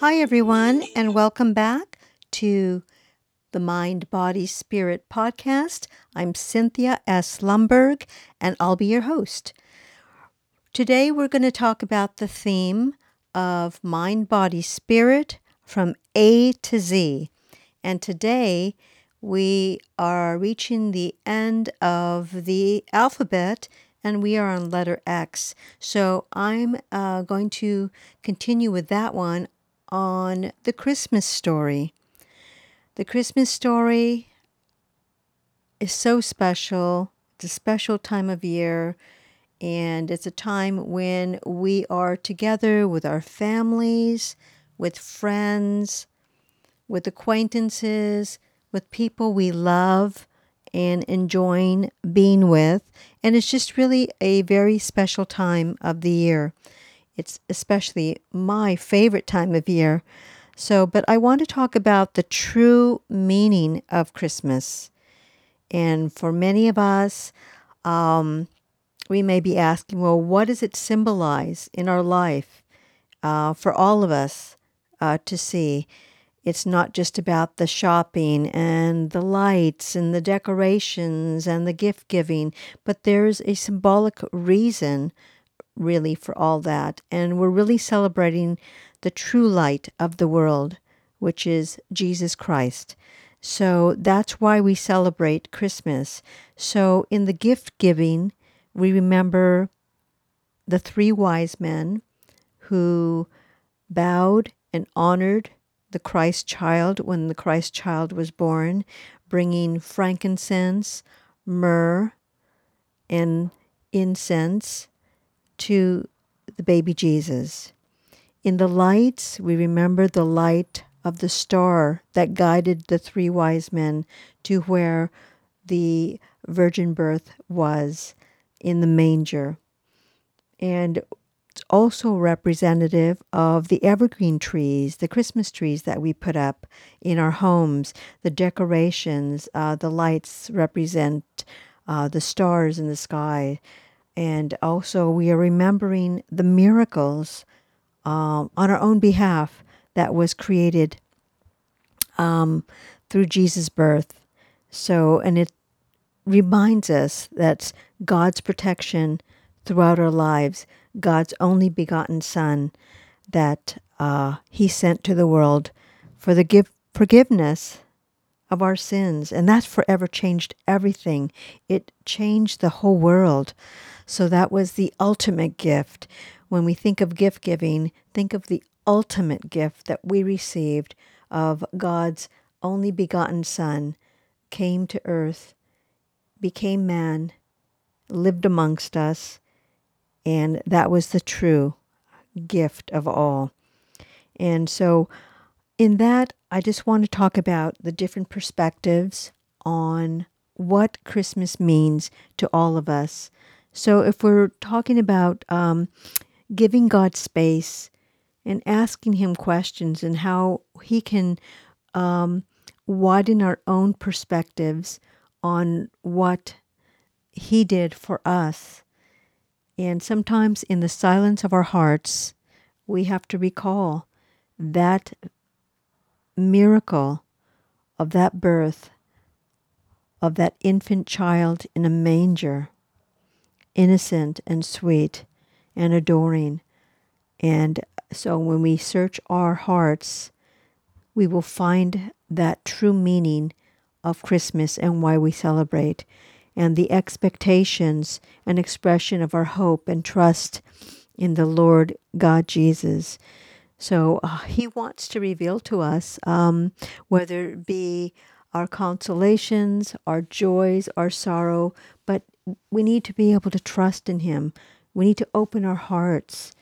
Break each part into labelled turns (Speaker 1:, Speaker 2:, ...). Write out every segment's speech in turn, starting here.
Speaker 1: Hi, everyone, and welcome back to the Mind, Body, Spirit podcast. I'm Cynthia S. Lumberg, and I'll be your host. Today, we're going to talk about the theme of mind, body, spirit from A to Z. And today, we are reaching the end of the alphabet and we are on letter X. So I'm uh, going to continue with that one on the Christmas story. The Christmas story is so special. It's a special time of year, and it's a time when we are together with our families, with friends, with acquaintances, with people we love and enjoying being with. And it's just really a very special time of the year. It's especially my favorite time of year. So, but I want to talk about the true meaning of Christmas. And for many of us, um, we may be asking, well, what does it symbolize in our life uh, for all of us uh, to see? It's not just about the shopping and the lights and the decorations and the gift giving, but there's a symbolic reason really for all that. And we're really celebrating the true light of the world, which is Jesus Christ. So that's why we celebrate Christmas. So in the gift giving, we remember the three wise men who bowed and honored the Christ child when the Christ child was born, bringing frankincense, myrrh, and incense to the baby Jesus. In the lights, we remember the light of the star that guided the three wise men to where the virgin birth was in the manger. And it's also representative of the evergreen trees, the Christmas trees that we put up in our homes, the decorations, uh, the lights represent uh, the stars in the sky, and also, we are remembering the miracles um, on our own behalf that was created um, through Jesus' birth. So, and it reminds us that God's protection throughout our lives, God's only begotten Son that uh, He sent to the world for the give, forgiveness of our sins. And that forever changed everything. It changed the whole world. So that was the ultimate gift. When we think of gift giving, think of the ultimate gift that we received of God's only begotten Son came to earth, became man, lived amongst us, and that was the true gift of all. And so, in that, I just want to talk about the different perspectives on what Christmas means to all of us. So, if we're talking about um, giving God space and asking Him questions and how He can um, widen our own perspectives on what He did for us. And sometimes in the silence of our hearts, we have to recall that miracle of that birth of that infant child in a manger innocent and sweet and adoring. And so when we search our hearts, we will find that true meaning of Christmas and why we celebrate, and the expectations and expression of our hope and trust in the Lord God Jesus. So uh, He wants to reveal to us, um, whether it be our consolations, our joys, our sorrow, but we need to be able to trust in Him. We need to open our hearts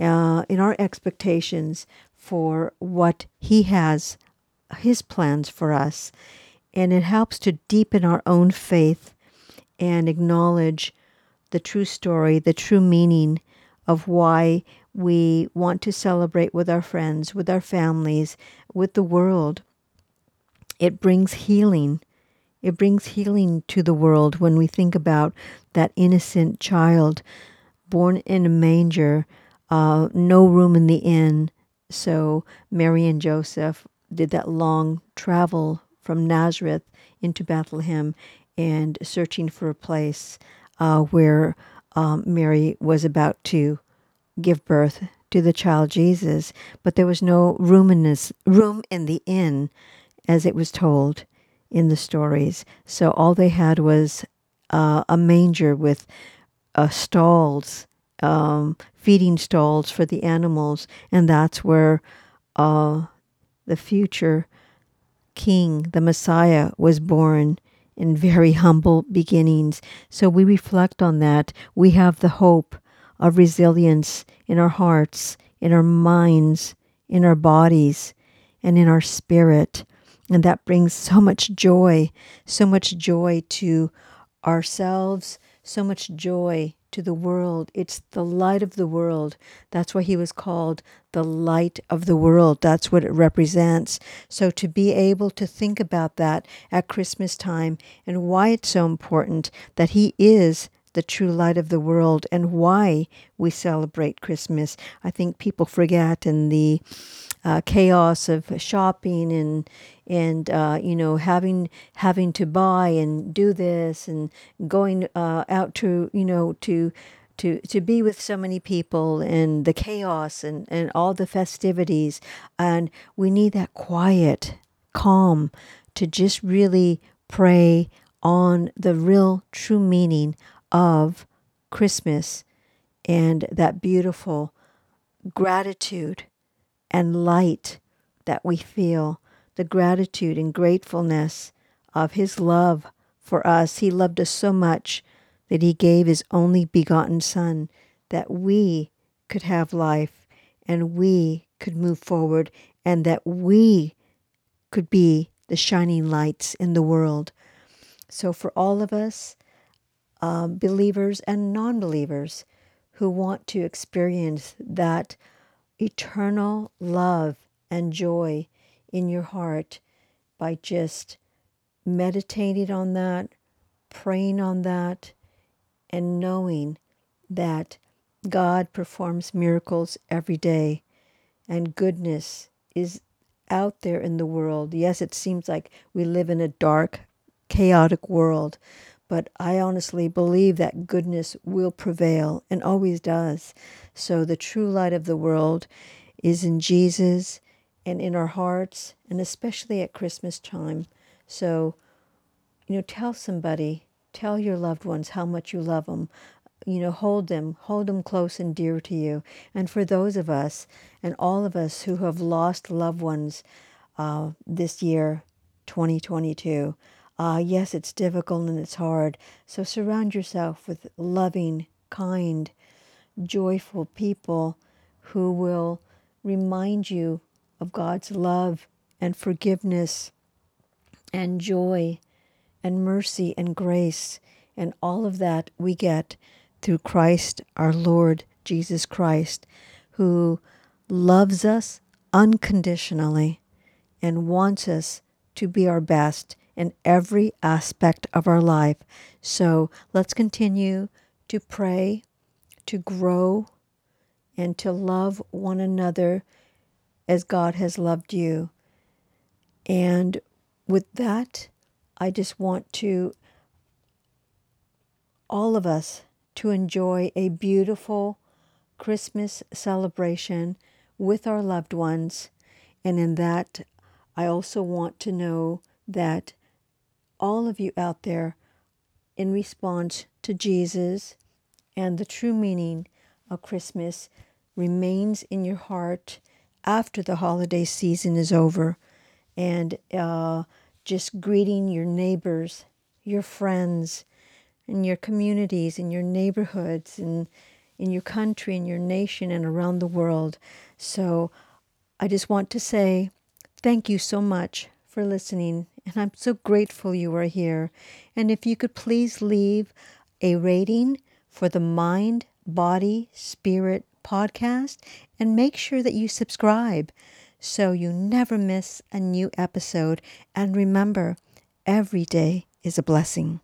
Speaker 1: uh, in our expectations for what He has, His plans for us. And it helps to deepen our own faith and acknowledge the true story, the true meaning of why we want to celebrate with our friends, with our families, with the world. It brings healing it brings healing to the world when we think about that innocent child born in a manger, uh, no room in the inn, so Mary and Joseph did that long travel from Nazareth into Bethlehem and searching for a place uh, where um, Mary was about to give birth to the child Jesus, but there was no room in this room in the inn, as it was told in the stories. So all they had was uh, a manger with uh, stalls, um, feeding stalls for the animals, and that's where uh, the future king, the Messiah, was born in very humble beginnings. So we reflect on that. We have the hope of resilience in our hearts, in our minds, in our bodies, and in our spirit. And that brings so much joy, so much joy to ourselves, so much joy to the world. It's the light of the world. That's why he was called the light of the world. That's what it represents. So to be able to think about that at Christmas time and why it's so important that he is the true light of the world and why we celebrate Christmas. I think people forget in the uh, chaos of shopping and and uh, you know having having to buy and do this and going uh, out to you know to to to be with so many people and the chaos and and all the festivities and we need that quiet calm to just really pray on the real true meaning of Christmas and that beautiful gratitude and light that we feel, the gratitude and gratefulness of His love for us. He loved us so much that He gave His only begotten Son that we could have life and we could move forward and that we could be the shining lights in the world. So, for all of us, uh, believers and non believers who want to experience that eternal love and joy in your heart by just meditating on that, praying on that, and knowing that God performs miracles every day and goodness is out there in the world. Yes, it seems like we live in a dark, chaotic world, but I honestly believe that goodness will prevail and always does. So the true light of the world is in Jesus and in our hearts, and especially at Christmas time. So, you know, tell somebody, tell your loved ones how much you love them. You know, hold them, hold them close and dear to you. And for those of us, and all of us who have lost loved ones uh, this year, 2022, uh, yes, it's difficult and it's hard. So surround yourself with loving, kind, joyful people who will remind you of God's love and forgiveness and joy and mercy and grace. And all of that we get through Christ our Lord Jesus Christ, who loves us unconditionally and wants us to be our best in every aspect of our life. So let's continue to pray, to grow, and to love one another as God has loved you. And with that, I just want to, all of us, to enjoy a beautiful Christmas celebration with our loved ones. And in that, I also want to know that all of you out there in response to Jesus and the true meaning of Christmas remains in your heart after the holiday season is over and uh, just greeting your neighbors, your friends, and your communities, and your neighborhoods, and in your country, and your nation, and around the world. So I just want to say thank you so much for listening and I'm so grateful you are here. And if you could please leave a rating for the Mind, Body, Spirit podcast and make sure that you subscribe so you never miss a new episode. And remember, every day is a blessing.